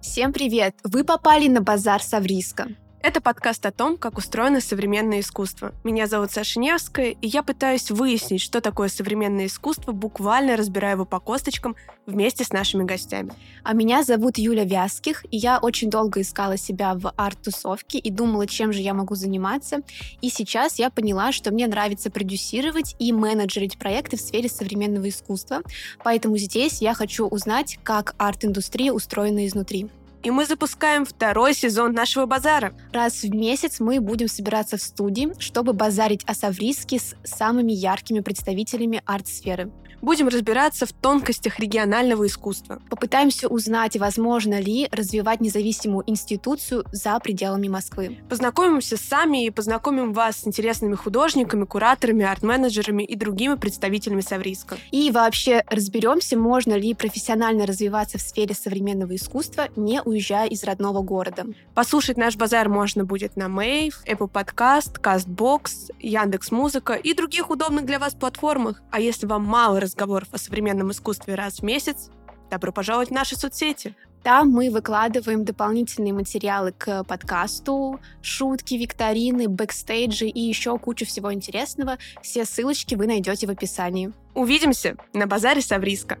Всем привет! Вы попали на базар Савриска. Это подкаст о том, как устроено современное искусство. Меня зовут Саша Невская, и я пытаюсь выяснить, что такое современное искусство, буквально разбирая его по косточкам вместе с нашими гостями. А меня зовут Юля Вязких, и я очень долго искала себя в арт-тусовке и думала, чем же я могу заниматься. И сейчас я поняла, что мне нравится продюсировать и менеджерить проекты в сфере современного искусства. Поэтому здесь я хочу узнать, как арт-индустрия устроена изнутри. И мы запускаем второй сезон нашего базара. Раз в месяц мы будем собираться в студии, чтобы базарить о Савриске с самыми яркими представителями арт-сферы. Будем разбираться в тонкостях регионального искусства. Попытаемся узнать, возможно ли развивать независимую институцию за пределами Москвы. Познакомимся сами и познакомим вас с интересными художниками, кураторами, арт-менеджерами и другими представителями Савриска. И вообще разберемся, можно ли профессионально развиваться в сфере современного искусства, не уезжая из родного города. Послушать наш базар можно будет на Mave, Apple Podcast, CastBox, Яндекс.Музыка и других удобных для вас платформах. А если вам мало разговоров о современном искусстве раз в месяц, добро пожаловать в наши соцсети. Там мы выкладываем дополнительные материалы к подкасту, шутки, викторины, бэкстейджи и еще кучу всего интересного. Все ссылочки вы найдете в описании. Увидимся на базаре Совриска.